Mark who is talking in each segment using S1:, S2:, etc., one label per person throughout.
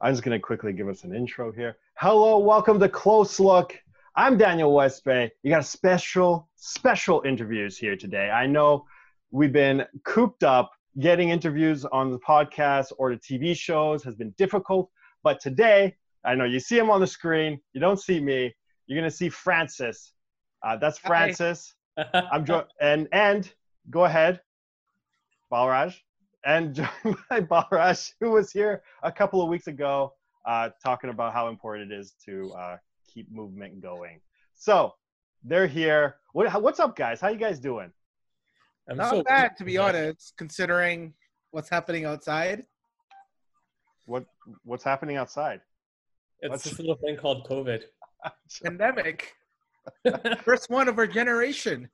S1: I'm just going to quickly give us an intro here. Hello, welcome to Close Look. I'm Daniel Westbay. You got a special, special interviews here today. I know we've been cooped up. Getting interviews on the podcast or the TV shows has been difficult, but today, I know you see him on the screen. You don't see me. You're going to see Francis. Uh, that's Francis. I'm jo- and and go ahead, Balraj and joined by Balraj, who was here a couple of weeks ago uh, talking about how important it is to uh, keep movement going. So they're here. What, what's up, guys? How you guys doing?
S2: I'm Not so bad, to be honest, considering what's happening outside.
S1: What What's happening outside?
S3: It's what's... this little thing called COVID.
S2: Pandemic. First one of our generation.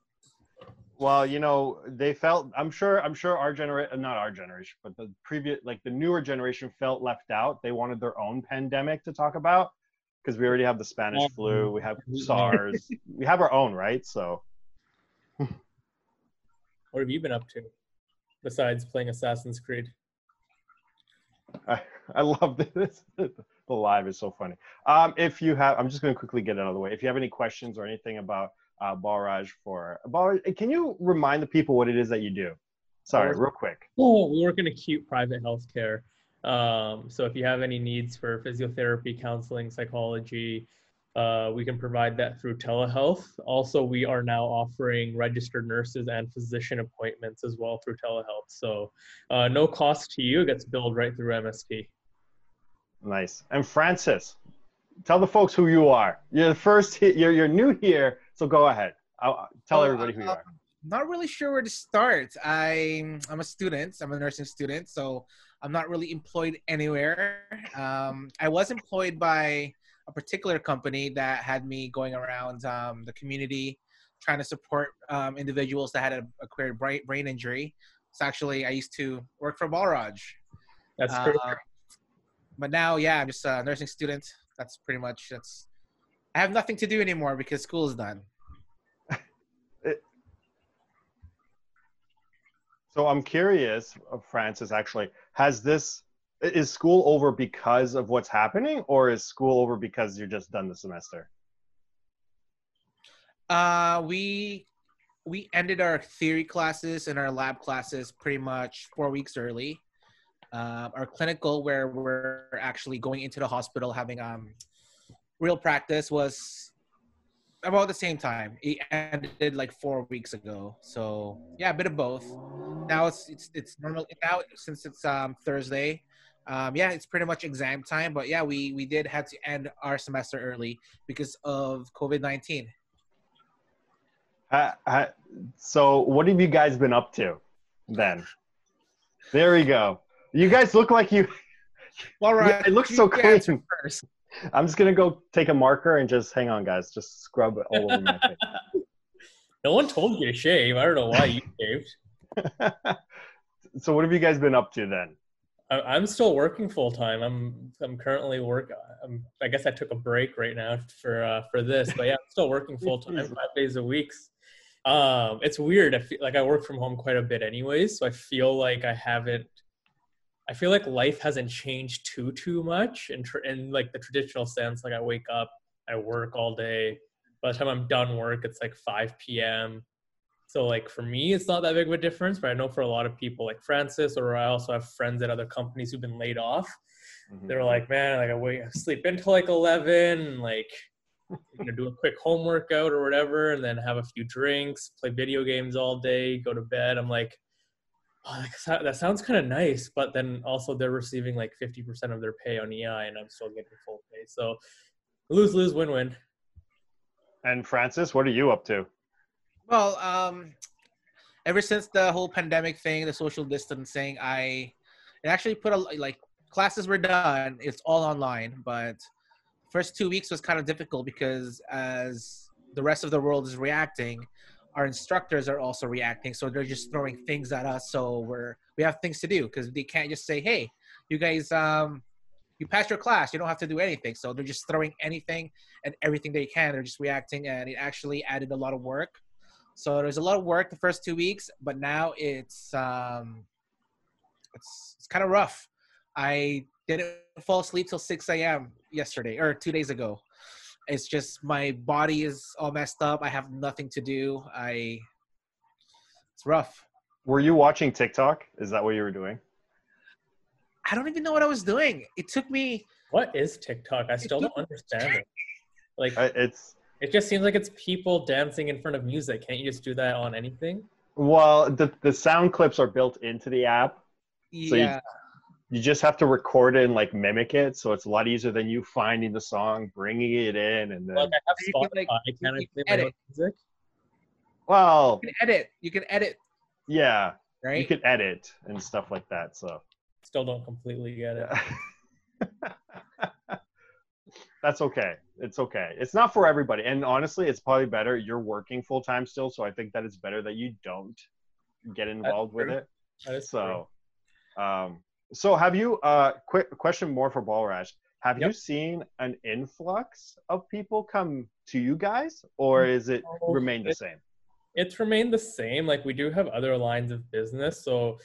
S1: Well, you know, they felt. I'm sure. I'm sure our generation, not our generation, but the previous, like the newer generation, felt left out. They wanted their own pandemic to talk about because we already have the Spanish flu, we have SARS, we have our own, right? So.
S3: what have you been up to besides playing Assassin's Creed?
S1: I I love this. the live is so funny. Um, if you have, I'm just going to quickly get out of the way. If you have any questions or anything about uh, Balraj for. Balraj, can you remind the people what it is that you do? Sorry, real quick.
S3: Oh, we work in acute private healthcare. Um, so if you have any needs for physiotherapy, counseling, psychology, uh, we can provide that through telehealth. Also, we are now offering registered nurses and physician appointments as well through telehealth. So uh, no cost to you, it gets billed right through MSP.
S1: Nice. And Francis, tell the folks who you are. You're the first. You're you're new here, so go ahead. I'll, tell everybody who you are.
S2: Not really sure where to start. I'm I'm a student. I'm a nursing student, so I'm not really employed anywhere. Um, I was employed by a particular company that had me going around um, the community trying to support um, individuals that had a acquired brain, brain injury. It's actually I used to work for Balraj.
S3: That's uh,
S2: But now, yeah, I'm just a nursing student. That's pretty much that's I have nothing to do anymore because school is done.
S1: so I'm curious, uh, Francis. Actually, has this is school over because of what's happening, or is school over because you're just done the semester?
S2: Uh, we we ended our theory classes and our lab classes pretty much four weeks early. Uh, our clinical, where we're actually going into the hospital, having um, real practice was about the same time. It ended like four weeks ago. So yeah, a bit of both. Now it's it's it's normal now since it's um Thursday. Um, yeah, it's pretty much exam time. But yeah, we we did have to end our semester early because of COVID nineteen.
S1: Uh, uh, so what have you guys been up to then? There we go. You guys look like you.
S2: All right.
S1: it looks so clean. First. I'm just gonna go take a marker and just hang on, guys. Just scrub it all over my face.
S3: No one told you to shave. I don't know why you shaved.
S1: so, what have you guys been up to then?
S3: I'm still working full time. I'm I'm currently work. I'm, I guess I took a break right now for uh, for this, but yeah, I'm still working full time, five days a week. Um, it's weird. I feel like I work from home quite a bit, anyways. So I feel like I haven't I feel like life hasn't changed too too much in tr- in like the traditional sense. Like I wake up, I work all day. By the time I'm done work, it's like 5 p.m. So like for me, it's not that big of a difference. But I know for a lot of people, like Francis, or I also have friends at other companies who've been laid off. Mm-hmm. They're like, man, like I wait, I sleep until like 11, like you know, do a quick home workout or whatever, and then have a few drinks, play video games all day, go to bed. I'm like, oh, that sounds kind of nice, but then also they're receiving like 50% of their pay on EI and I'm still getting full pay. So lose, lose, win, win.
S1: And Francis, what are you up to?
S2: Well, um, ever since the whole pandemic thing, the social distancing, I it actually put a like classes were done. It's all online, but first two weeks was kind of difficult because as the rest of the world is reacting, our instructors are also reacting so they're just throwing things at us so we're we have things to do because they can't just say hey you guys um you passed your class you don't have to do anything so they're just throwing anything and everything they can they're just reacting and it actually added a lot of work so there's a lot of work the first two weeks but now it's um it's it's kind of rough i didn't fall asleep till 6 a.m. yesterday or two days ago. It's just my body is all messed up. I have nothing to do. I it's rough.
S1: Were you watching TikTok? Is that what you were doing?
S2: I don't even know what I was doing. It took me.
S3: What is TikTok? I still don't understand it. Like
S1: I- It's
S3: it just seems like it's people dancing in front of music. Can't you just do that on anything?
S1: well, the the sound clips are built into the app. So you-
S2: Yeah,
S1: You just have to record it and like mimic it, so it's a lot easier than you finding the song, bringing it in, and then
S3: Like I have
S2: You
S3: Spotify.
S2: can, like,
S3: can I play
S2: can
S3: my
S2: edit.
S3: music?
S1: well,
S2: you can edit. You can edit,
S1: yeah,
S2: right?
S1: you can edit and stuff like that. So
S3: Still don't completely get it.
S1: that's okay. It's okay. It's not for everybody, and honestly, it's probably better. You're working full time still, so I think that it's better that you don't get involved with it.
S3: That is
S1: So, um, so have you? Uh, quick question more for Balraj. Have you seen an influx of people come to you guys, or is it
S3: No,
S1: remain the
S3: it-
S1: same?
S3: it's remained the same. Like we do have other lines of business. So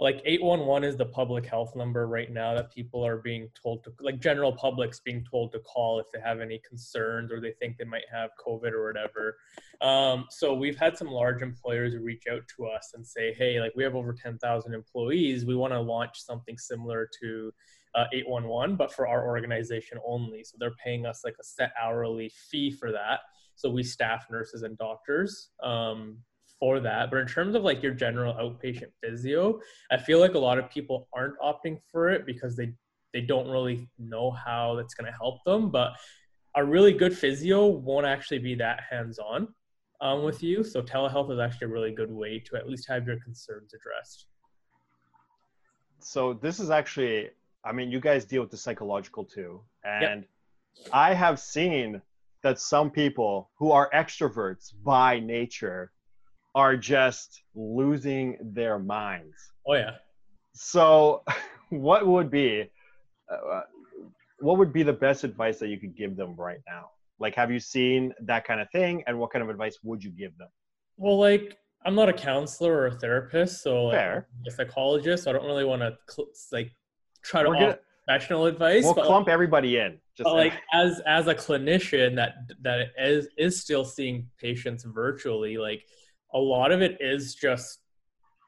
S3: like 811 is the public health number right now that people are being told to like general public's being told to call if they have any concerns or they think they might have COVID or whatever. Um, so we've had some large employers reach out to us and say, hey, like we have over 10,000 employees. We want to launch something similar to uh, 811, but for our organization only. So they're paying us like a set hourly fee for that. So we staff nurses and doctors um, for that. But in terms of like your general outpatient physio, I feel like a lot of people aren't opting for it because they they don't really know how that's going to help them. But a really good physio won't actually be that hands on um, with you. So telehealth is actually a really good way to at least have your concerns addressed.
S1: So this is actually, I mean, you guys deal with the psychological too, and I have seen that some people who are extroverts by nature are just losing their minds.
S3: Oh yeah.
S1: So, what would be, uh, what would be the best advice that you could give them right now? Like, have you seen that kind of thing, and what kind of advice would you give them?
S3: Well, like I'm not a counselor or a therapist, so like, I'm a psychologist. So I don't really want to cl- like try to offer professional advice.
S1: We'll
S3: but
S1: clump everybody in. Just
S3: like as as a clinician that that is is still seeing patients virtually, like a lot of it is just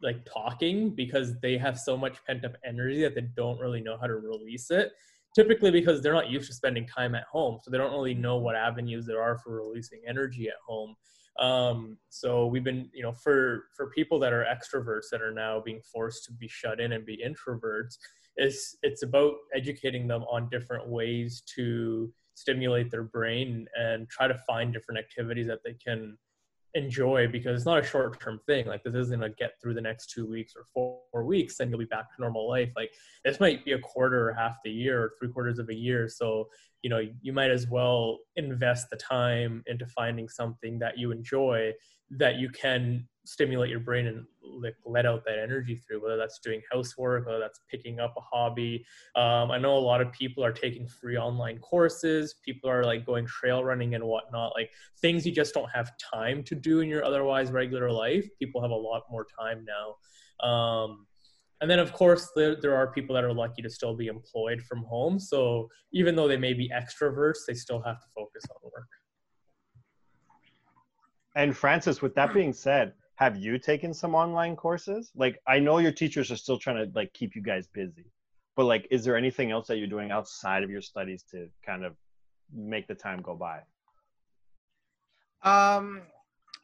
S3: like talking because they have so much pent up energy that they don't really know how to release it. Typically because they're not used to spending time at home, so they don't really know what avenues there are for releasing energy at home. Um, so we've been, you know, for for people that are extroverts that are now being forced to be shut in and be introverts, it's it's about educating them on different ways to stimulate their brain and try to find different activities that they can enjoy because it's not a short term thing. Like this isn't a get through the next two weeks or four, weeks then you'll be back to normal life. Like this might be a quarter or half the year or three quarters of a year. So you know you might as well invest the time into finding something that you enjoy that you can stimulate your brain and like let out that energy through whether that's doing housework whether that's picking up a hobby. Um, i know a lot of people are taking free online courses. People are like going trail running and whatnot like things you just don't have time to do in your otherwise regular life. People have a lot more time now. Um, and then of course there, there are people that are lucky to still be employed from home. So even though they may be extroverts they still have to focus on work
S1: And Francis, with that being said, have you taken some online courses? Like, I know your teachers are still trying to like keep you guys busy, but like, is there anything else that you're doing outside of your studies to kind of make the time go by?
S2: Um,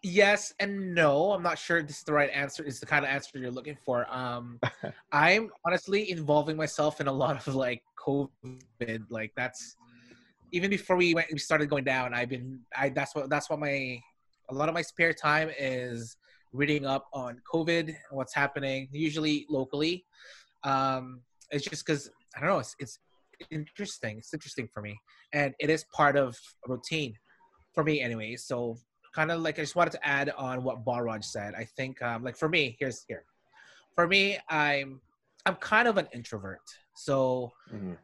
S2: yes and no. I'm not sure this is the right answer. Is the kind of answer you're looking for. Um, I'm honestly involving myself in a lot of like COVID. Like that's even before we went, we started going down. I've been. I that's what that's what my a lot of my spare time is reading up on COVID what's happening. Usually locally. Um, it's just because I don't know. It's it's interesting. It's interesting for me, and it is part of routine for me anyway. So kind of like I just wanted to add on what Balraj said. I think um, like for me, here's here. For me, I'm I'm kind of an introvert. So
S1: Mhm.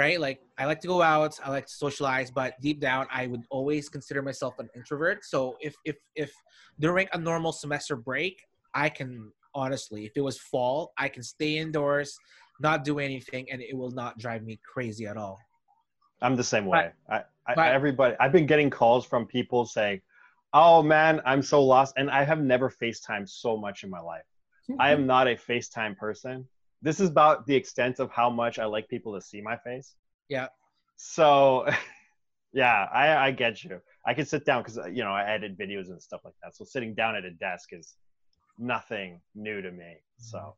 S2: Right, like I like to go out, I like to socialize, but deep down I would always consider myself an introvert. So if if if during a normal semester break, I can honestly, if it was fall, I can stay indoors, not do anything, and it will not drive me crazy at all.
S1: I'm the same way. I, I,
S2: but-
S1: everybody, I've been getting calls from people saying, "Oh man, I'm so lost," and I have never FaceTime so much in my life. Hmm. I am not a FaceTime person. This is about the extent of how much I like people to see my face.
S2: Yeah.
S1: So, yeah, I, I get you. I can sit down because uh, you know I edit videos and stuff like that. So sitting down at a desk is nothing new to me. So, mm-hmm.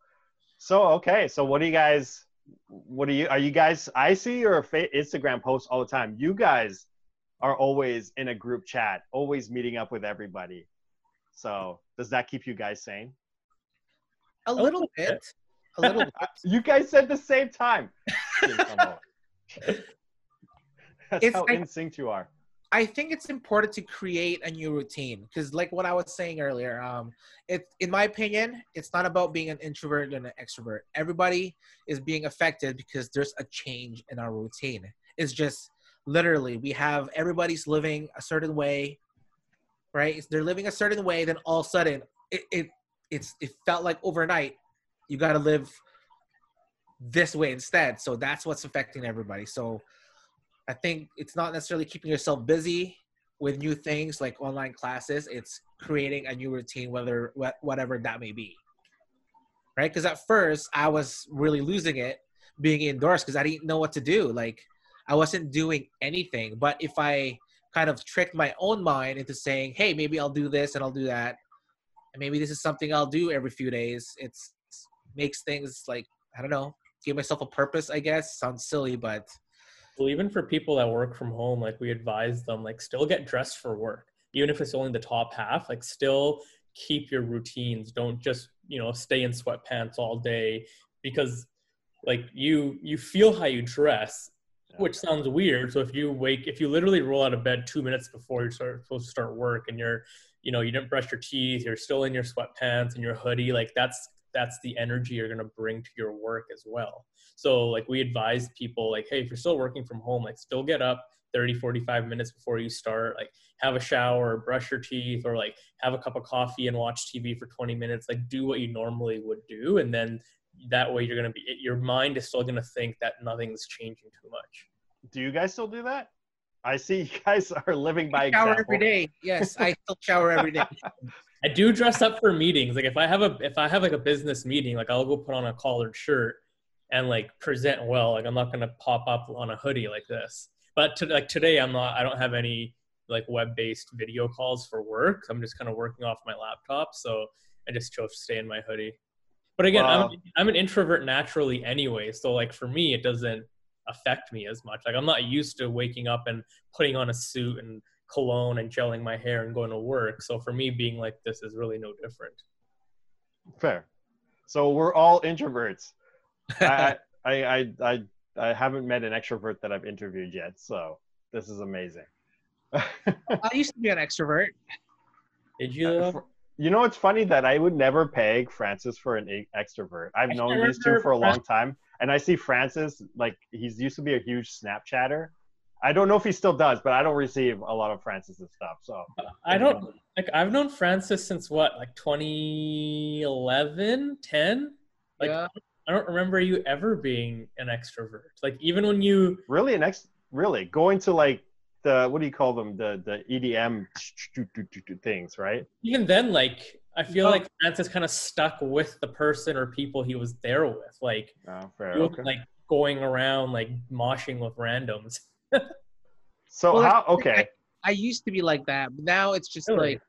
S1: so okay. So what do you guys? What are you? Are you guys? I see your fa- Instagram posts all the time. You guys are always in a group chat, always meeting up with everybody. So does that keep you guys sane?
S2: A little bit. A little.
S1: You guys said the same time. That's
S2: It's
S1: how
S2: like-
S1: in sync you are.
S2: I think it's important to create a new routine because, like what I was saying earlier, um, it, in my opinion, it's not about being an introvert and an extrovert. Everybody is being affected because there's a change in our routine. It's just literally we have everybody's living a certain way, right? They're living a certain way, then all of a sudden it it it's it felt like overnight you got to live this way instead. So that's what's affecting everybody. So I think it's not necessarily keeping yourself busy with new things like online classes. It's creating a new routine, whether wha- whatever that may be. Right? Because at first I was really losing it being indoors because I didn't know what to do. Like I wasn't doing anything. But if I kind of tricked my own mind into saying, "Hey, maybe I'll do this and I'll do that," and maybe this is something I'll do every few days, it's makes things like I don't know, give myself a purpose. I guess sounds silly, but
S3: Well, even for people that work from home, like we advise them, like still get dressed for work, even if it's only the top half. Like still keep your routines. Don't just you know stay in sweatpants all day because like you you feel how you dress, which sounds weird. So if you wake, if you literally roll out of bed two minutes before you're start, supposed to start work, and you're you know you didn't brush your teeth, you're still in your sweatpants and your hoodie, like that's that's the energy you're gonna bring to your work as well. So like we advise people like, hey, if you're still working from home, like still get up 30, 45 minutes before you start, like have a shower, brush your teeth, or like have a cup of coffee and watch TV for 20 minutes. Like do what you normally would do. And then that way you're gonna be your mind is still gonna think that nothing's changing too much.
S1: Do you guys still do that? I see you guys are living by
S2: shower
S1: example.
S2: every day. Yes, I still shower every day.
S3: I do dress up for meetings. Like if I have a if I have like a business meeting, like I'll go put on a collared shirt and like present well. Like I'm not gonna pop up on a hoodie like this. But to, like today, I'm not. I don't have any like web-based video calls for work. I'm just kind of working off my laptop, so I just chose to stay in my hoodie. But again,
S1: Wow.
S3: I'm I'm an introvert naturally anyway, so like for me, it doesn't affect me as much. Like I'm not used to waking up and putting on a suit and cologne and gelling my hair and going to work. So for me, being like this is really no different.
S1: Fair. So we're all introverts. I, I, I, I, I haven't met an extrovert that I've interviewed yet, so this is amazing.
S2: I used to be an extrovert.
S3: Did you? Uh, though?
S1: you know, it's funny that I would never peg Francis for an e- extrovert. I've
S3: I
S1: known these two for a long time, and I see Francis like he's used to be a huge Snapchatter. I don't know if he still does, but I don't receive a lot of Francis's stuff. So
S3: I don't like. I've known Francis since what, like 2011, 10. Like
S2: yeah.
S3: I don't remember you ever being an extrovert. Like even when you
S1: really, an ex, really going to like the what do you call them the the EDM things, right?
S3: even then, like I feel
S2: Oh.
S3: like Francis kind of stuck with the person or people he was there with. Like
S1: Oh, fair.
S3: he wasn't
S1: Okay.
S3: like going around like moshing with randoms.
S1: So
S2: Well,
S1: how? Okay.
S2: I used to be like that, but now it's just
S3: Really?
S2: like,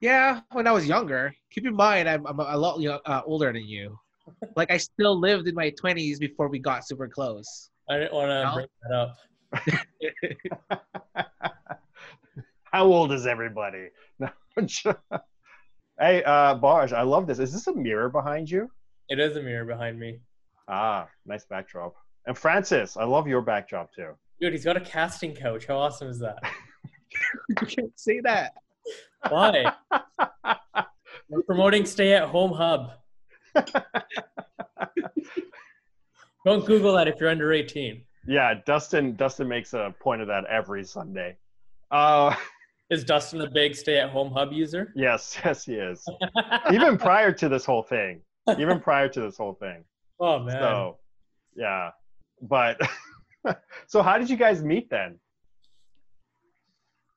S2: yeah, when I was younger. Keep in mind, I'm, I'm a lot uh, older than you. like, I still lived in my 20s before we got super close.
S3: I didn't want to
S2: No?
S3: bring that up.
S1: How old is everybody? Hey, uh, Barge, I love this. Is this a mirror behind you?
S3: It is a mirror behind me.
S1: Ah, nice backdrop. And Francis, I love your backdrop too.
S3: Dude, he's got a casting couch. How awesome is that?
S2: you can't say that.
S3: Why? We're promoting Stay at Home Hub. Don't Google that if you're under 18.
S1: Yeah, Dustin. Dustin makes a point of that every Sunday. Uh,
S3: Is Dustin a big Stay at Home Hub user?
S1: yes, yes, he is. Even prior to this whole thing. Even prior to this whole thing.
S3: Oh man.
S1: So, yeah. But so how did you guys meet then?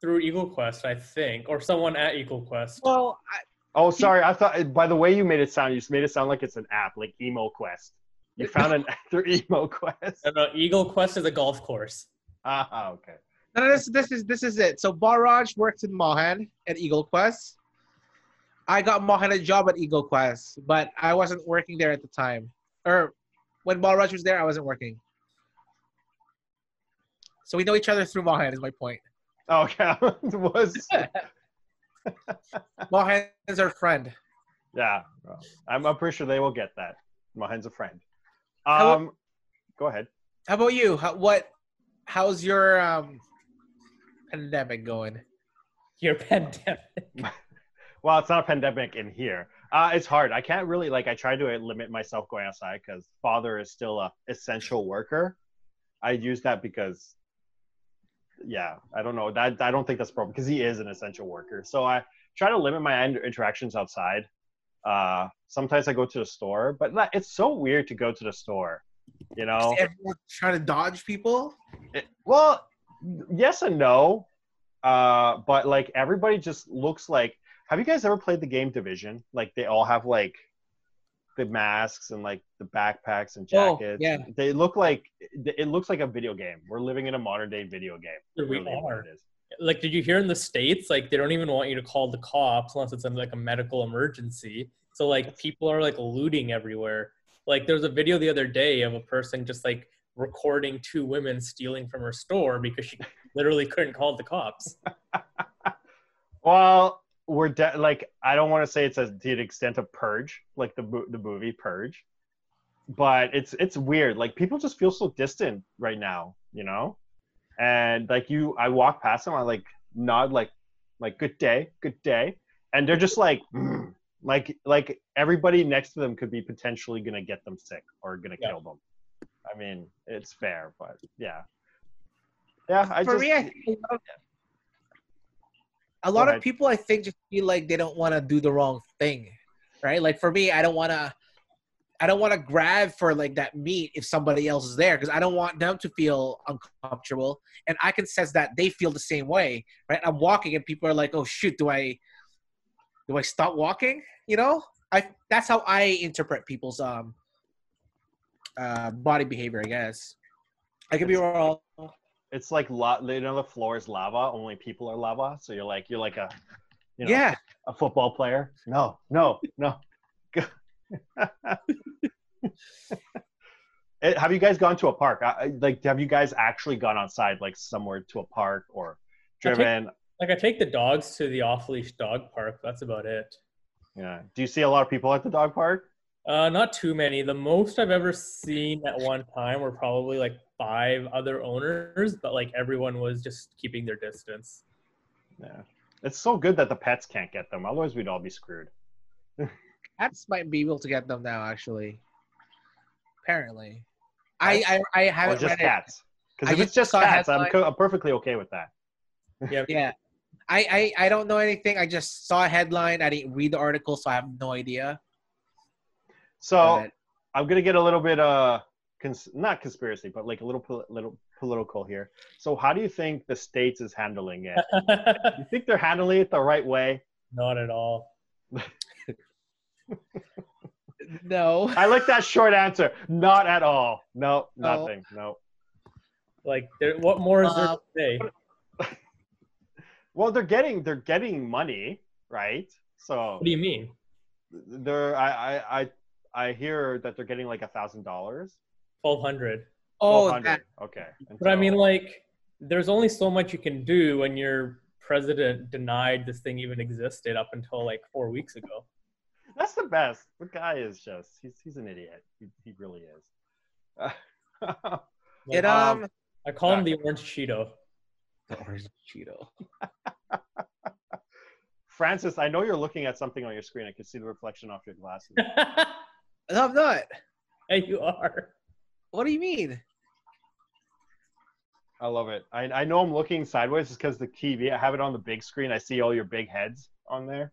S3: Through Eagle Quest, I think, or someone at Eagle Quest.
S2: Well, I,
S1: Oh, sorry. I thought by the way you made it sound, you just made it sound like it's an app, like Emo Quest. You found an through Emo Quest.
S3: No, no, Eagle Quest is a golf course.
S1: Ah, okay.
S2: no, no, this this is this is it. So Balraj works in Mohan at Eagle Quest. I got Mohan a job at Eagle Quest, but I wasn't working there at the time. Or when Balraj was there, I wasn't working. So we know each other through Mohan. Is my point.
S1: Okay. it was
S2: Mohan is our friend.
S1: yeah. well, I'm, I'm pretty sure they will get that. Mohan's a friend.
S2: How-
S1: Um, go ahead.
S2: How about you? How, what? How's your um pandemic going?
S3: Your pandemic.
S1: Well, it's not a pandemic in here. Uh, it's hard. I can't really like. I try to limit myself going outside because father is still a essential worker. I use that because, yeah, I don't know. That I don't think that's a problem because he is an essential worker. So I try to limit my interactions outside. Uh, sometimes I go to the store, but it's so weird to go to the store. You know,
S2: Everyone's trying to dodge people.
S1: it- well, yes and no. Uh, but like everybody just looks like. Have you guys ever played the game Division? Like they all have like the masks and like the backpacks and
S2: Oh,
S1: jackets.
S2: yeah.
S1: They look like it looks like a video game. We're living in a modern day video game.
S3: Dude, we
S1: really
S3: are.
S1: it is.
S3: Like, did you hear in the states? Like, they don't even want you to call the cops unless it's in like a medical emergency. So like, people are like looting everywhere. Like, there was a video the other day of a person just like recording two women stealing from her store because she literally couldn't call the cops.
S1: Well, we're de- like I don't want to say it's as to the extent of Purge, like the the movie Purge, but it's it's weird. Like people just feel so distant right now, you know. And like you, I walk past them, I like nod, like like good day, good day, and they're just like. "Mm." Like, like everybody next to them could be potentially gonna get them sick or gonna
S3: Yeah.
S1: kill them. I mean, it's fair, but yeah, yeah. I
S2: For
S1: just,
S2: me, I think a lot of, a lot of people, I think, just feel like they don't want to do the wrong thing, right? Like for me, I don't want to, I don't want to grab for like that meat if somebody else is there because I don't want them to feel uncomfortable, and I can sense that they feel the same way, right? I'm walking and people are like, "Oh shoot, do I, do I stop walking?" You know, I that's how I interpret people's um, uh, body behavior. I guess I could be wrong.
S1: It's like la- you know the floor is lava only people are lava so you're like you're like a you know
S2: yeah.
S1: a football player no no no Eh, have you guys gone to a park I, like have you guys actually gone outside like somewhere to a park or
S3: I take-
S1: driven
S3: Like, I take the dogs to the off leash dog park. That's about it.
S1: yeah do you see a lot of people at the dog park
S3: Uh, not too many. The most I've ever seen at one time were probably like five other owners, but like everyone was just keeping their distance.
S1: yeah it's so good that the pets can't get them otherwise we'd all be screwed
S2: Cats might be able to get them now, actually. Apparently, I I, I haven't
S1: just
S2: read
S1: cats because
S2: I
S1: if it's
S2: just
S1: just
S2: saw a
S1: cats I'm, co- I'm perfectly okay with that
S3: Yeah.
S2: Yeah, I, I I don't know anything. I just saw a headline. I didn't read the article, so I have no idea.
S1: so
S2: But
S1: I'm gonna get a little bit uh cons- not conspiracy, but like a little pol- little political here. So how do you think the states is handling it? you think they're handling it the right way?
S3: not at all.
S2: no,
S1: I like that short answer. Not at all. No,
S2: No.
S1: nothing. No.
S3: Like, there, what more is there
S2: Uh,
S3: to say?
S1: Well, they're getting they're getting money, right? So
S3: What do you mean?
S1: they're I I I, I hear that they're getting like a thousand dollars.
S3: Twelve hundred.
S2: oh,
S1: 1200.
S2: that,
S1: Okay. And
S3: But I mean, like, there's only so much you can do when your president denied this thing even existed up until like four weeks ago.
S1: that's the best. The guy is just he's he's an idiot. He, he really is.
S2: it
S1: Um,
S2: um.
S3: I call him the orange Cheeto.
S2: The orange Cheeto.
S1: Francis, I know you're looking at something on your screen. I can see the reflection off your glasses.
S2: No, I'm not.
S3: hey, you are.
S2: What do you mean?
S1: I love it. I, I know I'm looking sideways just because the TV, I have it on the big screen. I see all your big heads on there.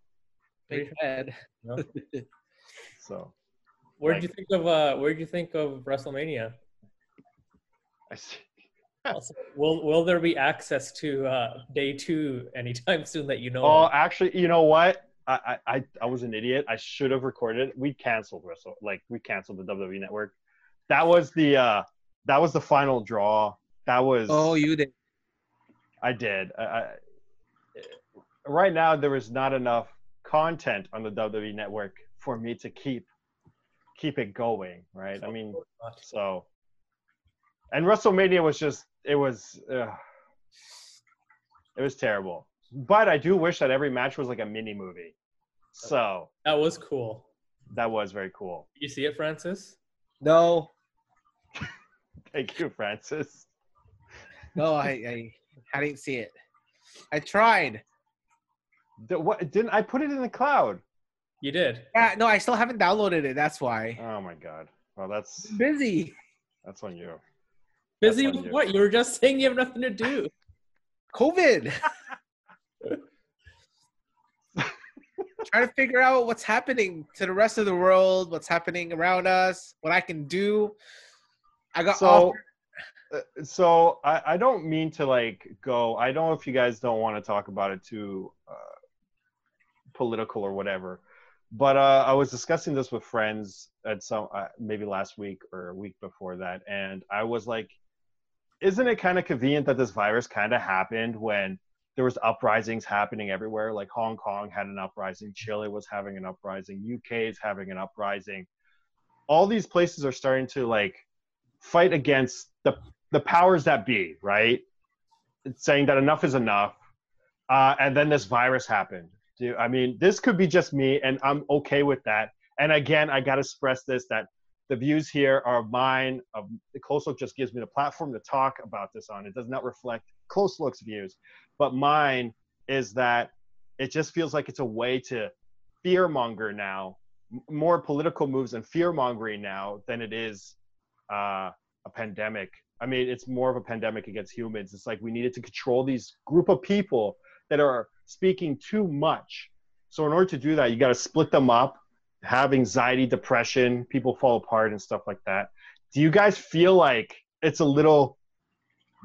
S2: Big head.
S1: So,
S3: Where
S1: Like-
S3: did you think of uh? Where did you think of WrestleMania?
S1: I see.
S3: Also, will Will there be access to uh, day two anytime soon that you know?
S1: Oh,
S3: of?
S1: actually, you know what? I, I, I- I was an idiot. I should have recorded. We canceled Wrestle, like we canceled the WWE Network. That was the uh, that was the final draw. That was.
S2: Oh, you did.
S1: I did. I, I, right now, there is not enough content on the WWE Network for me to keep keep it going. Right. I mean, so. And WrestleMania was just it was uh, it was terrible. But I do wish that every match was like a mini movie. So
S3: that was cool.
S1: that was very cool.
S3: Did you see it, Francis?
S2: No,
S1: Thank you, Francis.
S2: no, I, I, I didn't see it. I tried.
S1: The- what didn't I put it in the cloud?
S3: You did.
S2: Yeah, no, I still haven't downloaded it. That's why.
S1: Oh my god. Well, that's
S2: Busy.
S1: that's on you.
S3: Busy
S1: on
S3: with
S1: you.
S3: what? You were just saying you have nothing to do.
S2: COVID. Trying to figure out what's happening to the rest of the world, what's happening around us, what I can do. I got
S1: So,
S2: offered-
S1: uh, so I, I don't mean to like go. I don't know if you guys don't want to talk about it too uh, political or whatever, but uh, I was discussing this with friends at some uh, maybe last week or a week before that, and I was like, isn't it kind of convenient that this virus kind of happened when there was uprisings happening everywhere? Like Hong Kong had an uprising, Chile was having an uprising, UK is having an uprising. All these places are starting to like fight against the the powers that be, right? Saying that enough is enough, uh, and then this virus happened. Do I mean this could be just me, and I'm okay with that. And again, I got to stress this that the views here are mine. Of the close look just gives me the platform to talk about this on. It does not reflect close looks views, but mine is that it just feels like it's a way to fear monger now, more political moves and fear mongering now than it is uh, a pandemic. I mean, it's more of a pandemic against humans. It's like we needed to control these group of people that are speaking too much. So in order to do that, you got to split them up, have anxiety, depression, people fall apart and stuff like that. Do you guys feel like it's a little,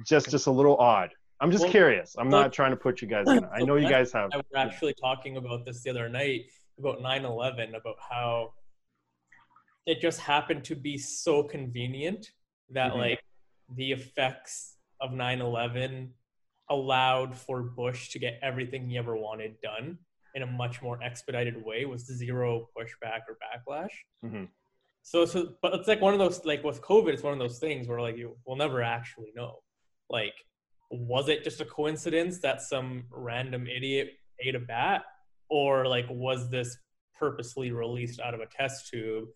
S1: just just a little odd? I'm just
S3: Well,
S1: curious. I'm not trying to put you guys in. I know you guys have.
S3: I was actually talking about this the other night about 9/11 about how it just happened to be so convenient that
S1: Mhm.
S3: like the effects of 9/11 allowed for Bush to get everything he ever wanted done in a much more expedited way with zero pushback or backlash.
S1: Mhm.
S3: So, so, but it's like one of those, like with COVID, it's one of those things where like you will never actually know. Like, was it just a coincidence that some random idiot ate a bat, or like was this purposely released out of a test tube,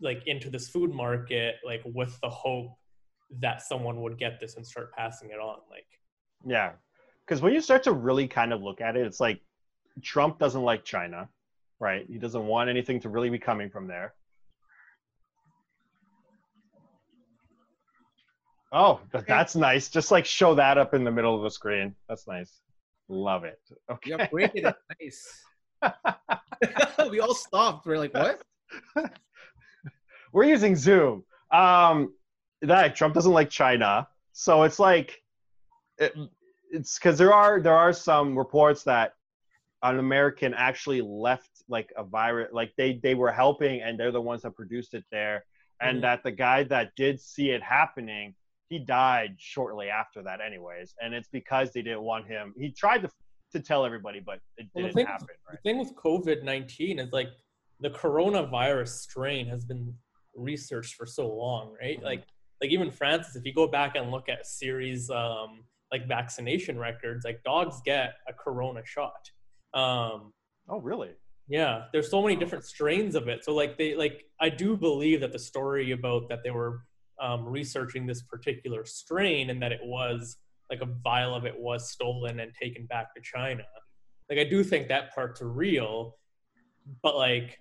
S3: like into this food market, like with the hope that someone would get this and start passing it on? Like,
S1: Yeah. Because when you start to really kind of look at it, it's like Trump doesn't like China, right? He doesn't want anything to really be coming from there. Oh, that's nice. Just like show that up in the middle of the screen. That's nice. Love it. Okay.
S2: You upgraded it. Nice. we all stopped. We're like, what?
S1: We're using Zoom. Um, that Trump doesn't like China, so it's like it, it's because there are there are some reports that an American actually left like a virus, like they they were helping and they're the ones that produced it there, and
S3: Mhm.
S1: that the guy that did see it happening, he died shortly after that, anyways, and it's because they didn't want him. He tried to to tell everybody, but it
S3: Well, the
S1: didn't
S3: thing-
S1: happen,
S3: the
S1: right?
S3: thing with COVID 19 is like the coronavirus strain has been researched for so long, right?
S1: Mhm.
S3: Like, like even Francis, if you go back and look at series um, like vaccination records, like dogs get a corona shot. Um,
S1: Oh, really?
S3: yeah, there's so many different strains of it. So like they like I do believe that the story about that they were um, researching this particular strain and that it was like a vial of it was stolen and taken back to China. Like I do think that part's real, but like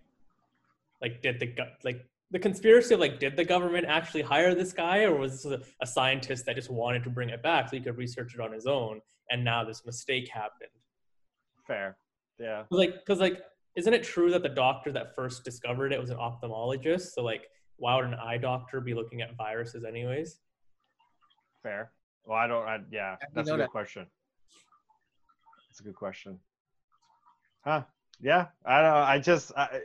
S3: like did the like the conspiracy of like did the government actually hire this guy or was this a, a scientist that just wanted to bring it back so he could research it on his own and now this mistake happened
S1: Fair. Yeah.
S3: like because like isn't it true that the doctor that first discovered it was an ophthalmologist? So like, why would an eye doctor be looking at viruses anyways?
S1: Fair. Well, I don't. I, yeah,
S2: I
S1: that's a good
S2: that.
S1: question. That's a good question. Huh? Yeah. I don't. I just. I, it,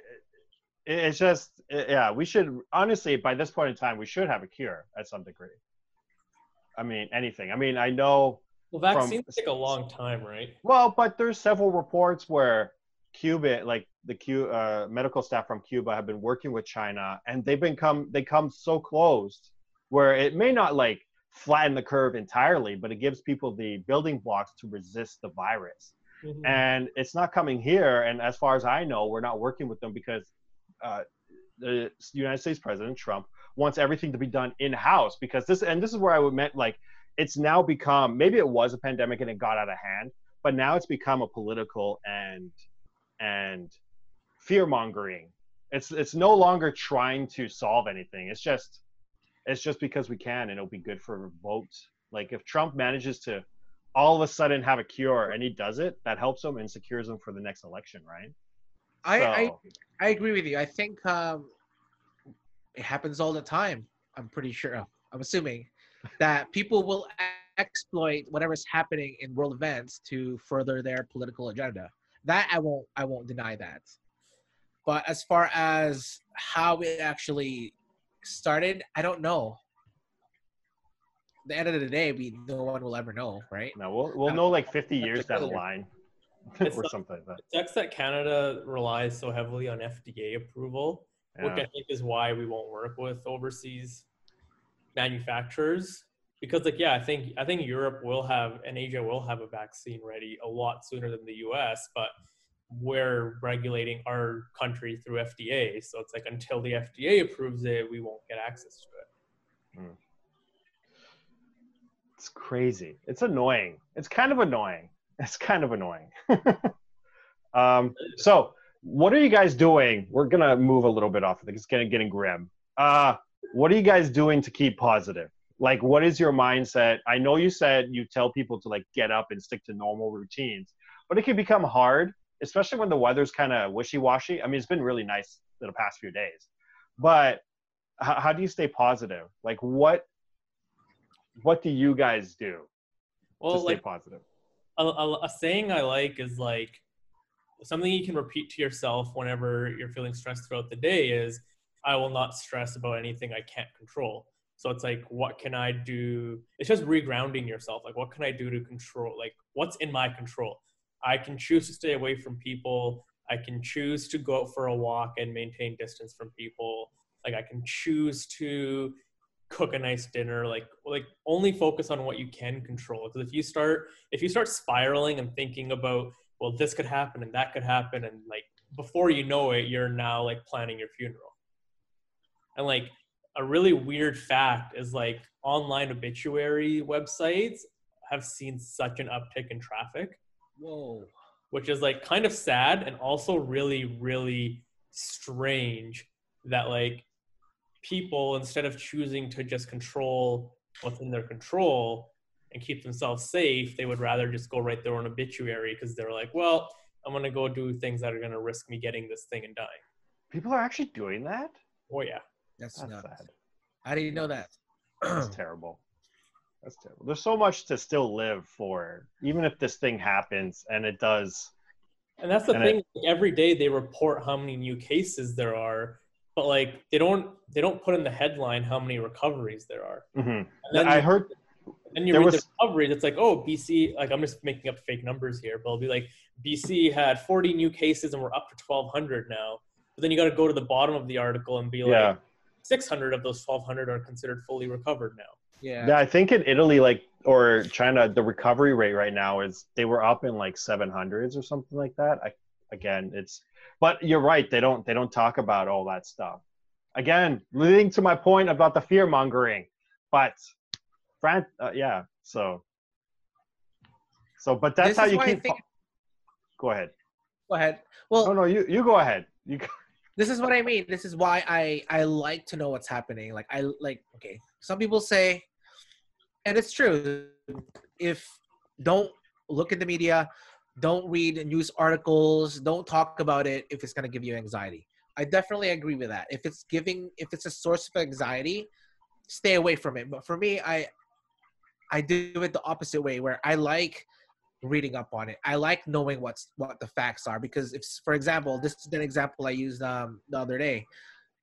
S1: it's just. It- yeah. We should honestly, by this point in time, we should have a cure at some degree. I mean, anything. I mean, I know.
S3: Well,
S1: From-
S3: vaccines take a long time, right?
S1: Well, but there's several reports where Cuba, like the Q, uh, medical staff from Cuba, have been working with China, and they've been come they come so close where it may not like flatten the curve entirely, but it gives people the building blocks to resist the virus.
S3: Mhm.
S1: And it's not coming here. And as far as I know, we're not working with them because uh, the United States President Trump wants everything to be done in house because this and this is where I would meant like it's now become maybe it was a pandemic and it got out of hand, but now it's become a political and and fear mongering. It's it's no longer trying to solve anything. It's just it's just because we can and it'll be good for votes. Like if Trump manages to all of a sudden have a cure and he does it, that helps him and secures him for the next election, right?
S2: I, I
S1: So,
S2: I agree with you. I think um, it happens all the time. I'm pretty sure. I'm assuming that people will exploit whatever's happening in world events to further their political agenda. That I won't. I won't deny that. But as far as how it actually started, I don't know. At the end of the day, we no one will ever know, right?
S1: no, we'll we'll know like 50 years down the line or
S3: not-
S1: something like that.
S3: It sucks that Canada relies so heavily on FDA approval, which I think is why we won't work with overseas manufacturers. Because like yeah, I think I think Europe will have and Asia will have a vaccine ready a lot sooner than the US, but we're regulating our country through FDA. So it's like until the FDA approves it, we won't get access to it. Hmm.
S1: It's crazy. It's annoying. It's kind of annoying. It's kind of annoying. um, so, what are you guys doing? We're gonna move a little bit off of it. It's getting getting grim. Uh, what are you guys doing to keep positive? Like, what is your mindset? I know you said you tell people to like get up and stick to normal routines, but it can become hard, especially when the weather's kind of wishy-washy. I mean, it's been really nice the past few days, but how, how do you stay positive? Like, what what do you guys do to stay
S3: like
S1: positive?
S3: A, a, a saying I like is like something you can repeat to yourself whenever you're feeling stressed throughout the day is I will not stress about anything I can't control. So it's like, what can I do? It's just regrounding yourself. Like, what can I do to control? Like, what's in my control? I can choose to stay away from people. I can choose to go out for a walk and maintain distance from people. Like, I can choose to cook a nice dinner. Like, like only focus on what you can control. Because if you start if you start spiraling and thinking about well this could happen and that could happen and like before you know it you're now like planning your funeral and like a really weird fact is like online obituary websites have seen such an uptick in traffic
S2: Whoa.
S3: which is like kind of sad and also really really strange that like people instead of choosing to just control what's in their control and keep themselves safe they would rather just go write their own obituary because they're like well i'm going to go do things that are going to risk me getting this thing and dying
S1: People are actually doing that.
S3: oh yeah
S2: That's,
S1: That's
S2: nuts.
S1: sad.
S2: How do you know that?
S1: That's terrible. That's terrible. There's so much to still live for, even if this thing happens and it does.
S3: And that's the
S1: And
S3: thing. like, every day they report how many new cases there are, but like they don't they don't put in the headline how many recoveries there are.
S1: Mhm.
S3: And then
S1: I
S3: you-
S1: heard.
S3: and you
S1: there
S3: read
S1: was-
S3: the recoveries. It's like, oh, BC. Like I'm just making up fake numbers here, but it'll be like BC had 40 new cases and we're up to 1,200 now. But then you got to go to the bottom of the article and be like,
S1: Yeah,
S3: 600 of those 1,200 are considered fully recovered now.
S2: Yeah.
S1: yeah. I think in Italy, like or China, the recovery rate right now is they were up in like 700s or something like that. I, again, it's. But you're right. They don't. They don't talk about all that stuff. Again, leading to my point about the fear mongering. But, Fran, uh, yeah. So. So, but that's
S2: This
S1: how you keep.
S2: think-
S1: Go ahead.
S2: Go ahead. Well,
S1: Oh no, you you go ahead. You go-
S2: this is what I mean. This is why I I like to know what's happening. Like I like okay. Some people say, and it's true. If don't look at the media, don't read news articles, don't talk about it if it's going to give you anxiety. I definitely agree with that. If it's giving, if it's a source of anxiety, stay away from it. But for me, I, I do it the opposite way, where I like reading up on it. I like knowing what's what the facts are because if, for example, this is an example I used um, the other day.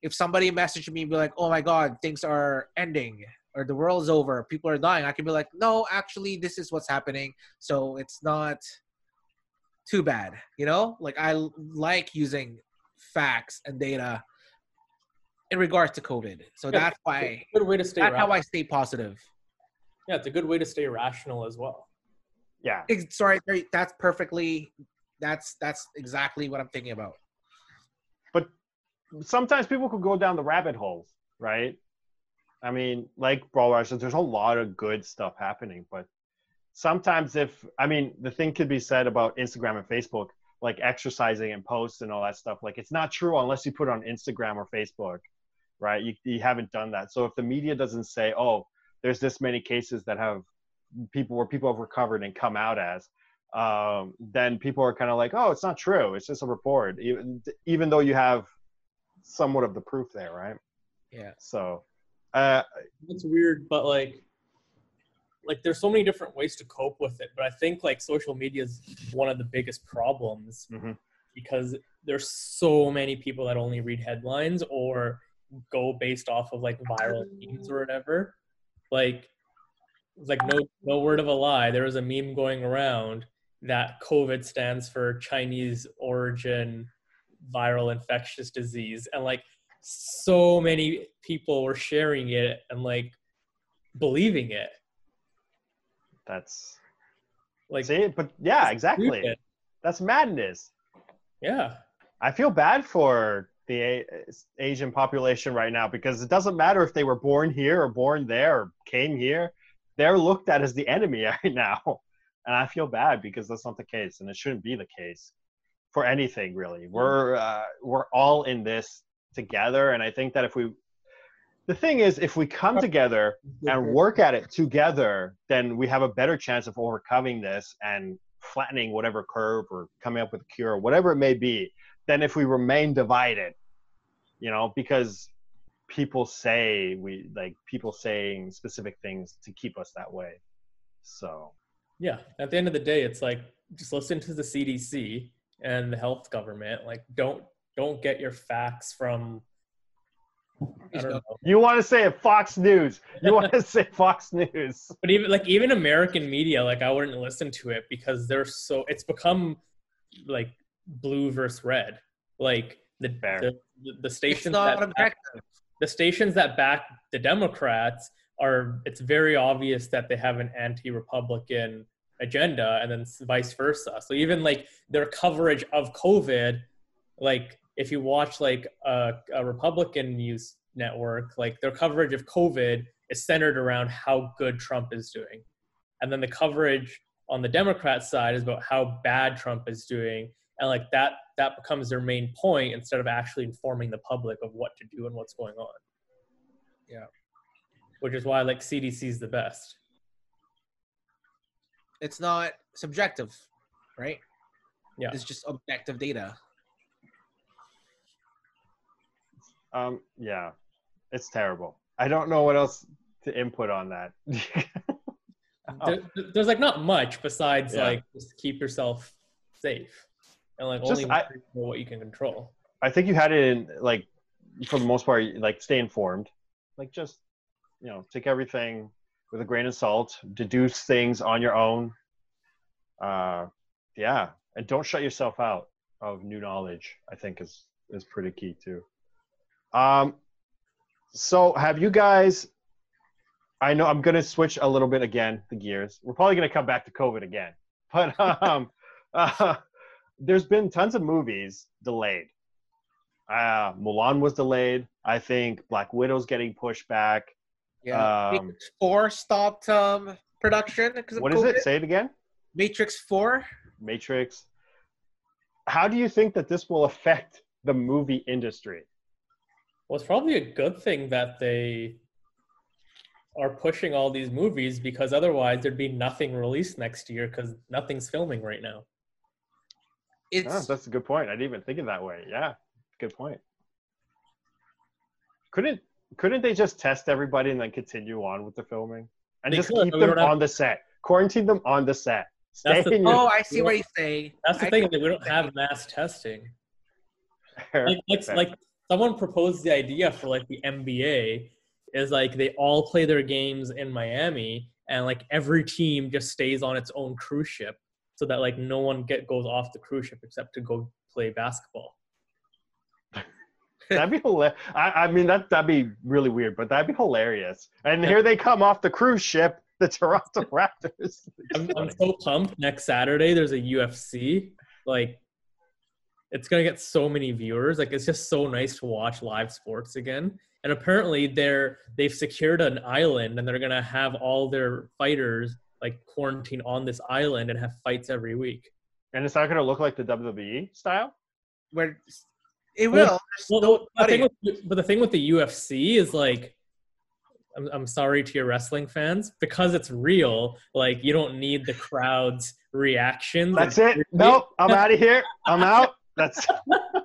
S2: If somebody messaged me, and be like, "Oh my God, things are ending," or "The world's over," people are dying, I can be like, "No, actually, this is what's happening." So it's not too bad, you know. Like I like using facts and data in regards to COVID. So
S3: Yeah,
S2: that's why
S3: Good way to stay.
S2: that's how I stay positive.
S3: yeah, it's a good way to stay rational as well.
S1: Yeah.
S2: Ex- Sorry, sorry, that's perfectly. That's that's exactly what I'm thinking about.
S1: But sometimes people could go down the rabbit holes, right? I mean, like Balraj, there's a lot of good stuff happening, but sometimes if I mean the thing could be said about Instagram and Facebook, like exercising and posts and all that stuff, like it's not true unless you put it on Instagram or Facebook, right? You you haven't done that. So if the media doesn't say, oh, there's this many cases that have people where people have recovered and come out as, um, then people are kind of like, oh, it's not true. It's just a report, even even though you have somewhat of the proof there, right?
S2: Yeah.
S1: So, uh,
S3: It's weird, but like, like there's so many different ways to cope with it. But I think like social media is one of the biggest problems
S1: Mhm.
S3: because there's so many people that only read headlines or go based off of like viral memes or whatever. Like, like no no word of a lie. There was a meme going around that COVID stands for Chinese origin viral infectious disease, and like so many people were sharing it and like believing it.
S1: That's
S3: Like,
S1: see, but yeah, exactly.
S3: stupid.
S1: That's madness.
S3: yeah,
S1: I feel bad for the A- Asian population right now because it doesn't matter if they were born here or born there or came here. They're looked at as the enemy right now. And I feel bad because that's not the case and it shouldn't be the case for anything really. We're uh, we're all in this together and I think that if we the thing is if we come together and work at it together, then we have a better chance of overcoming this and flattening whatever curve or coming up with a cure, whatever it may be, than if we remain divided. You know, because people say we like people saying specific things to keep us that way. So
S3: yeah. At the end of the day, it's like just listen to the CDC and the health government. Like, don't don't get your facts from. I don't know.
S1: you want to say Fox News? You want to say Fox News?
S3: But even like even American media, like I wouldn't listen to it because they're so. It's become like blue versus red. Like the the, the, the stations that
S2: objective.
S3: the stations that back the Democrats are it's very obvious that they have an anti-Republican agenda and then vice versa. So even like their coverage of COVID, like if you watch like a, a Republican news network, like their coverage of COVID is centered around how good Trump is doing. And then the coverage on the Democrat side is about how bad Trump is doing. And like that that becomes their main point instead of actually informing the public of what to do and what's going on.
S2: Yeah.
S3: Which is why like CDC is the best.
S2: It's not subjective, right?
S3: Yeah.
S2: It's just objective data.
S1: Um, yeah, it's terrible. I don't know what else to input on that. Oh.
S3: There- there's like not much besides
S1: Yeah.
S3: like just keep yourself safe and like
S1: Just-
S3: only
S1: I-
S3: control what you can control.
S1: I think you had it in like for the most part, like stay informed. Like just you know, take everything with a grain of salt, deduce things on your own. Uh, yeah, and don't shut yourself out of new knowledge. I think is is pretty key too. Um, so have you guys? I know I'm gonna switch a little bit again the gears. We're probably gonna come back to COVID again, but um, uh, there's been tons of movies delayed. Uh, Mulan was delayed. I think Black Widow's getting pushed back.
S2: Yeah.
S1: Um,
S2: Matrix Four stopped um, production because of
S1: What is
S2: COVID.
S1: it? Say it again.
S2: Matrix Four.
S1: Matrix. How do you think that this will affect the movie industry?
S3: Well, it's probably a good thing that they are pushing all these movies because otherwise there'd be nothing released next year because nothing's filming right now.
S2: it's
S1: Oh, that's a good point. I didn't even think of that way. Yeah, good point. Couldn't couldn't they just test everybody and then continue on with the filming and
S3: They
S1: just
S3: could,
S1: keep them
S3: don't have-
S1: on the set, quarantine them on the set. Stay
S3: the-
S1: in your
S2: oh, I see what he's saying.
S3: That's the
S2: I
S3: thing that we don't have mass testing.
S1: chair.
S3: Like, like,
S1: Fair.
S3: like someone proposed the idea for like the NBA is like they all play their games in Miami and like every team just stays on its own cruise ship so that like no one get goes off the cruise ship except to go play basketball.
S1: That'd be hilarious. I, I mean, that that'd be really weird, but that'd be hilarious. And here they come off the cruise ship, the Toronto Raptors.
S3: I'm, I'm so pumped. Next Saturday, there's a UFC. Like, it's gonna get so many viewers. Like, it's just so nice to watch live sports again. And apparently, they're they've secured an island, and they're gonna have all their fighters like quarantine on this island and have fights every week.
S1: And it's not going to look like the WWE style.
S2: Where it will. There's
S3: Well, the thing with, but the thing with the UFC is like, I'm, I'm sorry to your wrestling fans because it's real. Like, you don't need the crowd's reactions.
S1: That's it. Nope, I'm out of here. I'm out. That's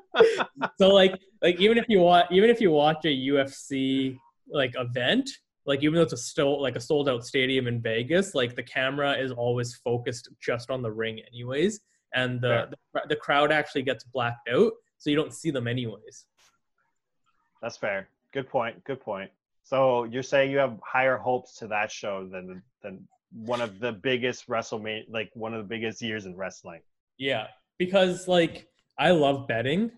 S3: so like like even if you watch even if you watch a UFC like event, like even though it's a still like a sold out stadium in Vegas, like the camera is always focused just on the ring anyways, and the the, the crowd actually gets blacked out, so you don't see them anyways.
S1: that's fair. Good point. Good point. So you're saying you have higher hopes to that show than than one of the biggest WrestleMania, like one of the biggest years in wrestling.
S3: Yeah, because like I love betting,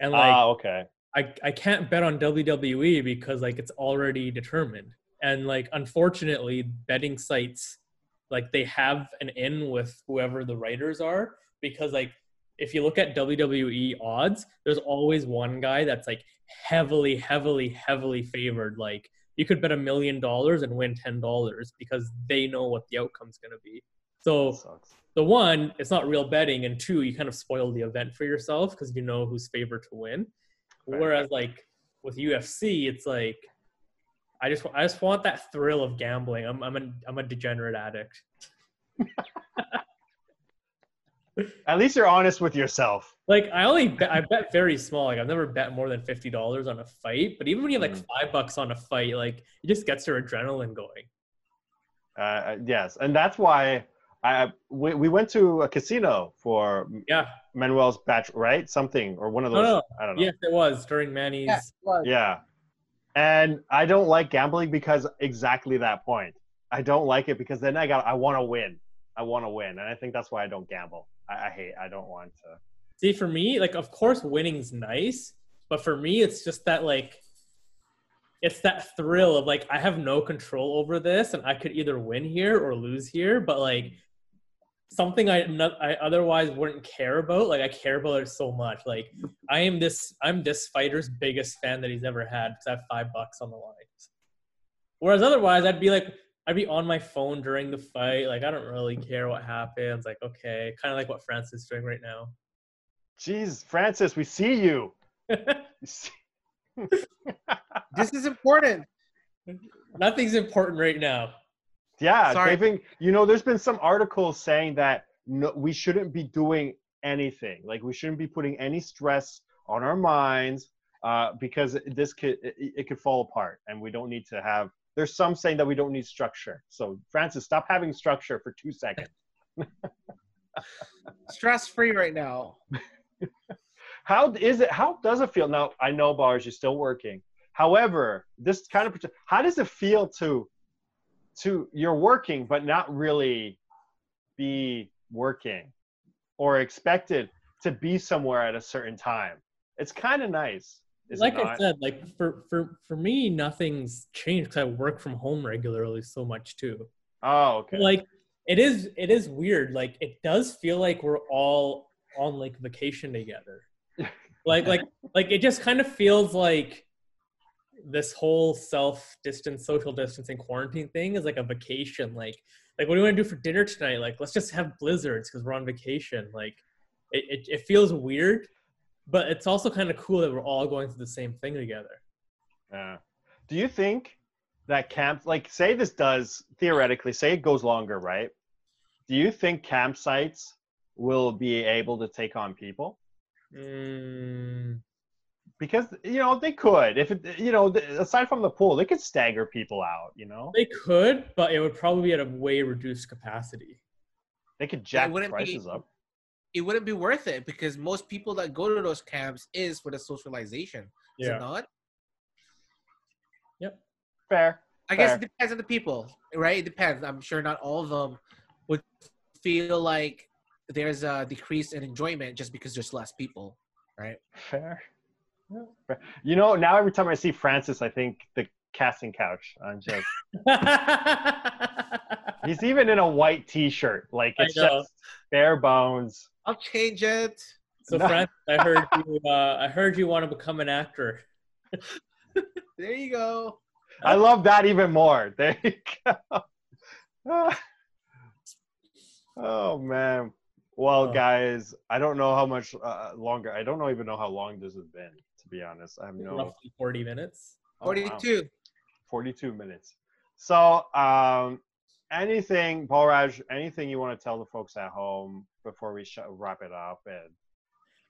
S3: and like
S1: Ah, okay.
S3: I, I can't bet on WWE because like it's already determined. And like unfortunately betting sites like they have an in with whoever the writers are because like if you look at WWE odds, there's always one guy that's like heavily, heavily, heavily favored. Like you could bet a million dollars and win ten dollars because they know what the outcome's gonna be. So the one, it's not real betting, and two, you kind of spoil the event for yourself because you know who's favored to win.
S1: Right.
S3: Whereas like with UFC, it's like I just I just want that thrill of gambling. I'm I'm a I'm a degenerate addict.
S1: At least you're honest with yourself.
S3: Like I only bet, I bet very small. Like I've never bet more than fifty dollars on a fight. But even when you have like
S1: Mm.
S3: five bucks on a fight, like it just gets your adrenaline going.
S1: Uh, yes, and that's why I we, we went to a casino for
S3: Yeah.
S1: Manuel's batch, right? Something or one of those.
S3: no.
S1: I don't know.
S3: Yes, it was during Manny's.
S2: Yeah, well,
S1: Yeah. And I don't like gambling because exactly that point. I don't like it because then I got I want to win. I want to win, and I think that's why I don't gamble. I, I hate. I don't want to.
S3: See, for me, like, of course, winning's nice, but for me, it's just that, like, it's that thrill of, like, I have no control over this, and I could either win here or lose here, but, like, something I, not, I otherwise wouldn't care about, like, I care about it so much. Like, I am this, I'm this fighter's biggest fan that he's ever had because I have five bucks on the line. Whereas otherwise, I'd be like, I'd be on my phone during the fight. Like, I don't really care what happens. Like, okay, kind of like what Francis is doing right now.
S1: Jeez, Francis, we see you.
S2: This is important.
S3: Nothing's important right now.
S1: Yeah,
S2: Sorry.
S1: been. You know, there's been some articles saying that no, we shouldn't be doing anything. Like we shouldn't be putting any stress on our minds uh, because this could it, it could fall apart, and we don't need to have. There's some saying that we don't need structure. So Francis, stop having structure for two seconds.
S2: Stress free right now.
S1: How is it? How does it feel? Now I know bars, you're still working. However, this kind of how does it feel to to you're working but not really be working or expected to be somewhere at a certain time? It's kind of nice.
S3: Like I said, like for for for me, nothing's changed because I work from home regularly so much too.
S1: oh, okay.
S3: Like it is it is weird. Like it does feel like we're all on like vacation together. like like like it just kind of feels like this whole self distance social distancing quarantine thing is like a vacation like like what do you want to do for dinner tonight like let's just have blizzards because we're on vacation like it, it, it feels weird but it's also kind of cool that we're all going through the same thing together
S1: Yeah. Do you think that camp, like, say this does theoretically, say it goes longer, right? Do you think campsites will be able to take on people?
S3: Mm,
S1: Because you know they could, if it, you know, aside from the pool, they could stagger people out. You know,
S3: they could, but it would probably be at a way reduced capacity.
S1: they could jack
S2: wouldn't be-
S1: prices up.
S2: It wouldn't be worth it because most people that go to those camps is for the socialization. Is it not? Yep.
S1: Fair.
S2: I guess it depends on the people, right? It depends. I'm sure not all of them would feel like there's a decrease in enjoyment just because there's less people, right?
S1: Fair. Yeah, fair. You know, now every time I see Francis, I think the casting couch. I'm just. He's even in a white T-shirt. Like it's just bare bones.
S2: I'll change it.
S3: so,
S1: No.
S3: Francis, I heard you. Uh, I heard you want to become an actor.
S2: There you go.
S1: I love that even more. There you go. oh man. Well,
S3: Oh.
S1: guys, I don't know how much uh, longer. I don't know, even know how long this has been. To be honest, I have no.
S3: Roughly forty minutes.
S1: Oh, wow.
S2: 42.
S1: 42 minutes. So, um, anything, Balraj, anything you want to tell the folks at home before we sh- wrap it up? And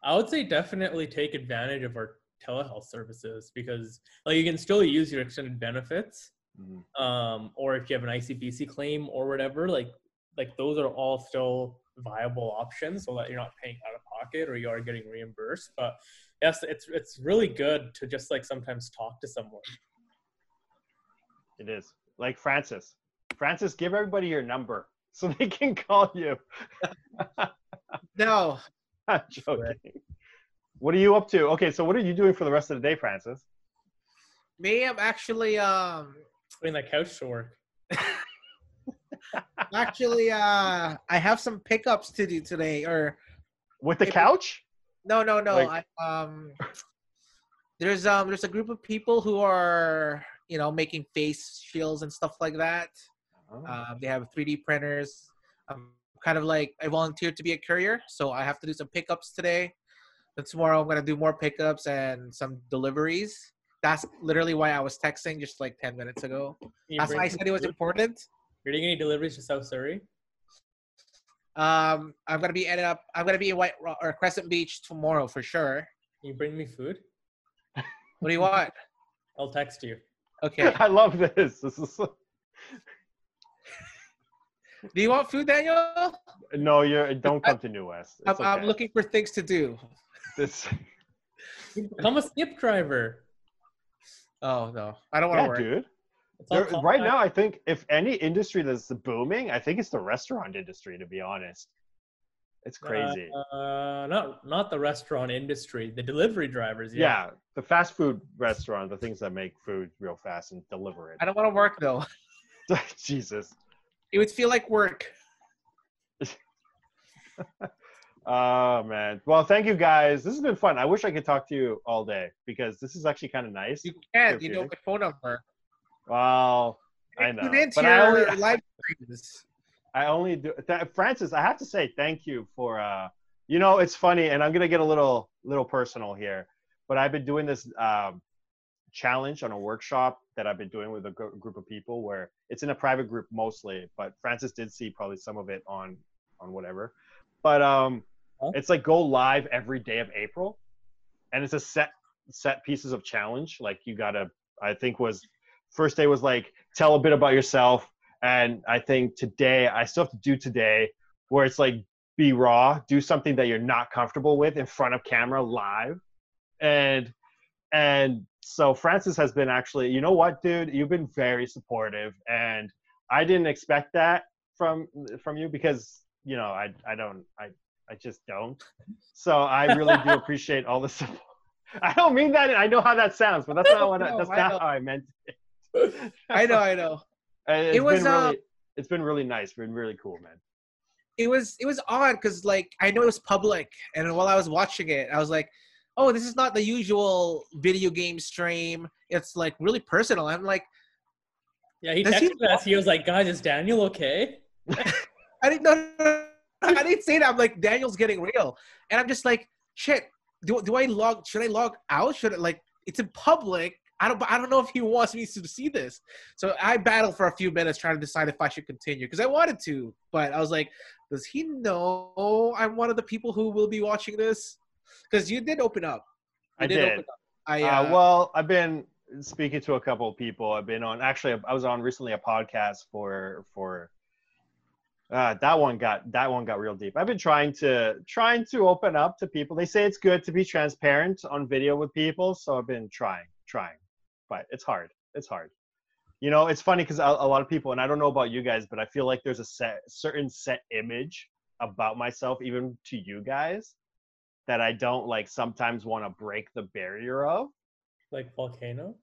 S3: I would say definitely take advantage of our telehealth services because like you can still use your extended benefits
S1: Mhm.
S3: um, or if you have an ICBC claim or whatever, like like those are all still viable options, so that you're not paying out of pocket or you are getting reimbursed. But yes, it's it's really good to just like sometimes talk to someone.
S1: it is like Francis. Francis, give everybody your number so they can call you.
S2: No,
S1: I'm joking. What are you up to? Okay, so what are you doing for the rest of the day, Francis?
S2: me, I'm actually um
S3: Putting the couch to work.
S2: actually uh I have some pickups to do today or
S1: With the
S2: Maybe-
S1: couch?
S2: No no no.
S1: Like-
S2: I, um there's um there's a group of people who are you know making face shields and stuff like that.
S1: Oh,
S2: um, they have 3d printers. I'm kind of like i volunteered to be a courier so i have to do some pickups today. And tomorrow i'm going to do more pickups and some deliveries. That's literally why i was texting just like 10 minutes ago. That's why i said it was
S3: food?
S2: important.
S3: You're doing any deliveries to South Surrey?
S2: Um i'm going to be ended up i'm going to be in white Ro- or crescent beach tomorrow for sure
S3: Can you bring me food?
S2: what do you want
S3: I'll text you.
S2: okay
S1: I love this. This is
S2: do you want food daniel
S1: no, you're don't come to New West.
S2: I'm,
S1: It's
S2: I'm looking for things to do
S1: This,
S3: Become a skip driver.
S2: oh no i don't want to
S1: yeah,
S2: work
S1: dude.
S3: It's all
S1: There, right now, I think if any industry that's booming, I think it's the restaurant industry. To be honest, it's crazy.
S3: Uh, not not the restaurant industry, the delivery drivers.
S1: yeah.
S3: Yeah.
S1: the fast food restaurant, the things that make food real fast and deliver it.
S2: i don't want to work though.
S1: Jesus.
S2: it would feel like work
S1: Oh man. Well, thank you guys. This has been fun. I wish I could talk to you all day because this is actually kind of nice.
S2: You can. You know my phone number.
S1: Well, I know,
S2: Tune into
S1: but I
S2: your
S1: only,
S2: live streams.
S1: I only do. Th- Francis, I have to say thank you for. uh You know, it's funny, and I'm gonna get a little little personal here, but I've been doing this um, challenge on a workshop that I've been doing with a gr- group of people where it's in a private group mostly, but Francis did see probably some of it on on whatever. But um,
S3: Huh?
S1: it's like go live every day of April, and it's a set set pieces of challenge. Like you gotta, I think was first day was like tell a bit about yourself, and I think today I still have to do today where it's like be raw, do something that you're not comfortable with in front of camera live, and and so Francis has been actually, you know what, dude, you've been very supportive, and I didn't expect that from from you because you know I I don't I I just don't. So I really do appreciate all the support. I don't mean that. I know how that sounds, but that's not what. I, that's not how I meant it.
S2: I know, I know.
S1: And It's
S2: It was,
S1: been really,
S2: uh,
S1: it's been really nice. Been really cool, man.
S2: It was it was odd because like I know it was public, and while I was watching it, I was like, "Oh, this is not the usual video game stream. It's like really personal." I'm like,
S3: Yeah, he
S2: Does he-
S3: texted us. He was like, "Guys, is Daniel okay?"
S2: I didn't know. I didn't say that. I'm like, Daniel's getting real, and I'm just like, shit. Do do I log? Should I log out? Should I like? It's in public. I don't, I don't know if he wants me to see this. So I battled for a few minutes trying to decide if I should continue because I wanted to, but I was like, does he know I'm one of the people who will be watching this? Because you did open up. You
S1: I did.
S2: Open up. I
S1: Uh,
S2: uh,
S1: well, I've been speaking to a couple of people. I've been on actually I was on recently a podcast for for uh, that one got that one got real deep. I've been trying to trying to open up to people. They say it's good to be transparent on video with people, so I've been trying, trying, but it's hard. It's hard. You know, it's funny because a, a lot of people, and I don't know about you guys, but I feel like there's a set certain set image about myself, even to you guys, that I don't like sometimes want to break the barrier of.
S3: Like volcano.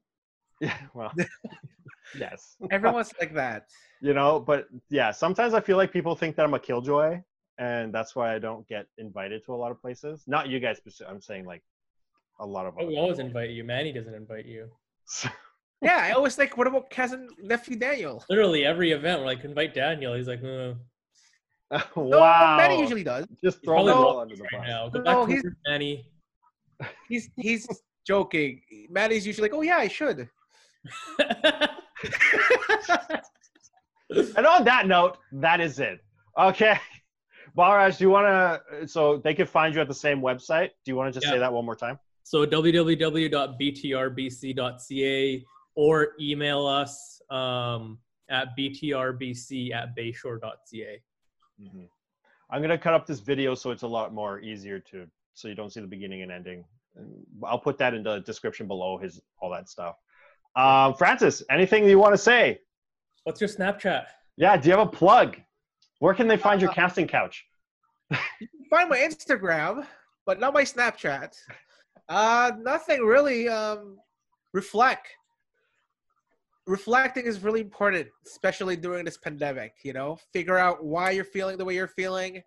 S1: Yeah, well, yes.
S2: everyone's like that.
S1: You know, but yeah, sometimes I feel like people think that I'm a killjoy, and that's why I don't get invited to a lot of places. Not you guys, speci- I'm saying like a lot of.
S3: Oh, we always invite you. Manny doesn't invite you.
S2: Yeah, I always think, what about cousin nephew Daniel?
S3: Literally every event, we're like, invite Daniel. He's like, uh,
S2: No,
S1: wow.
S2: Manny usually does.
S1: just throw
S3: probably
S1: them all under the
S3: right
S1: bus.
S3: now. Go
S2: No,
S3: back
S2: he's-
S3: work, Manny.
S2: He's he's joking. Manny's usually like, oh yeah, I should.
S1: And on that note, that is it. Okay. Balraj, do you want to? So they can find you at the same website. Do you want to just say that one more time?
S3: So www.btrbc.ca or email us um, at btrbc at bayshore.ca.
S1: hmm I'm gonna cut up this video so it's a lot more easier to, so you don't see the beginning and ending. I'll put that in the description below his all that stuff. Um, Francis, anything you want to say?
S3: What's your Snapchat?
S1: Yeah, do you have a plug? Where can they find your casting couch?
S2: you can Find my Instagram, but not my Snapchat. Uh, nothing really. Um, reflect. Reflecting is really important, especially during this pandemic. You know, figure out why you're feeling the way you're feeling,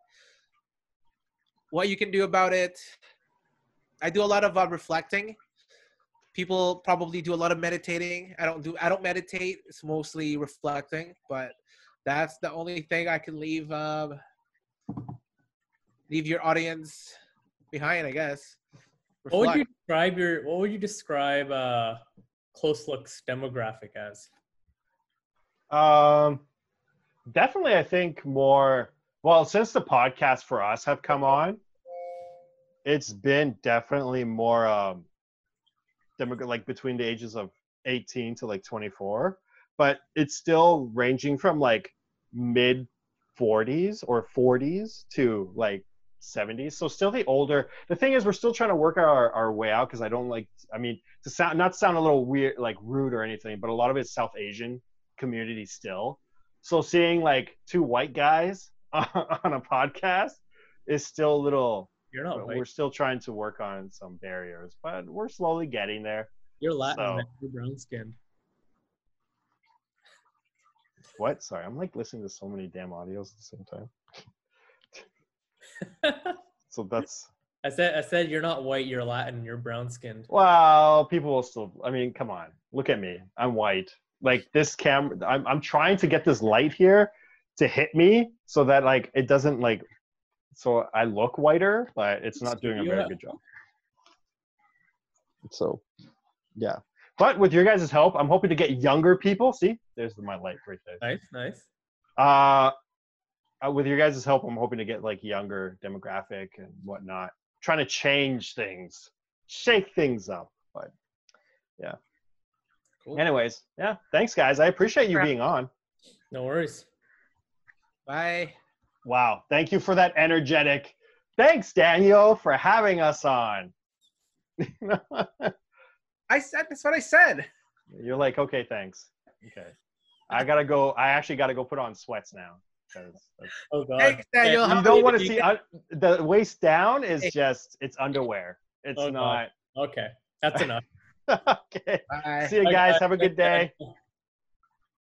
S2: what you can do about it. I do a lot of uh, reflecting. People probably do a lot of meditating. I don't do. I don't meditate. It's mostly reflecting, but that's the only thing I can leave. Um, leave your audience behind, I guess.
S3: What would you describe your What would you describe uh, close looks demographic as?
S1: Um, definitely, I think more. Well, since the podcast for us have come on, it's been definitely more um, demogra- like between the ages of 18 to like 24, but it's still ranging from like mid 40s or 40s to like 70s. So still the older. The thing is, we're still trying to work our, our way out because I don't like. I mean, to sound not sound a little weird, like rude or anything, but a lot of it's South Asian community still. So seeing like two white guys on a podcast is still a little.
S3: You're not
S1: we're still trying to work on some barriers, but we're slowly getting there.
S3: You're Latin.
S1: so-.
S3: You're brown skinned.
S1: What? Sorry, I'm like listening to so many damn audios at the same time. So that's
S3: I said I said you're not white. You're Latin. You're brown skinned.
S1: well, people will still. I mean, come on, look at me. I'm white. Like this camera, I'm I'm trying to get this light here to hit me so that like it doesn't like, so I look whiter, but it's not doing a very good job. So, yeah. But with your guys' help, I'm hoping to get younger people. See, there's my light right there.
S3: Nice, nice.
S1: Uh, uh, with your guys' help, I'm hoping to get like younger demographic and whatnot. Trying to change things, shake things up. But yeah.
S2: Cool.
S1: anyways, yeah. Thanks, guys. I appreciate you being on.
S3: No worries.
S2: Bye.
S1: Wow. Thank you for that energetic. Thanks, Daniel, for having us on.
S2: I said that's what I said.
S1: You're like, okay, thanks. Okay. I gotta go. I actually gotta go put on sweats now. 'Cause that's-
S3: Oh god.
S2: Thanks, Daniel.
S1: You don't want to see uh, the waist down is just it's underwear. It's
S3: Oh, God.
S1: not.
S3: Okay, that's enough.
S1: okay.
S2: Bye.
S1: See you guys.
S3: guys.
S1: Have a good day.
S3: guys.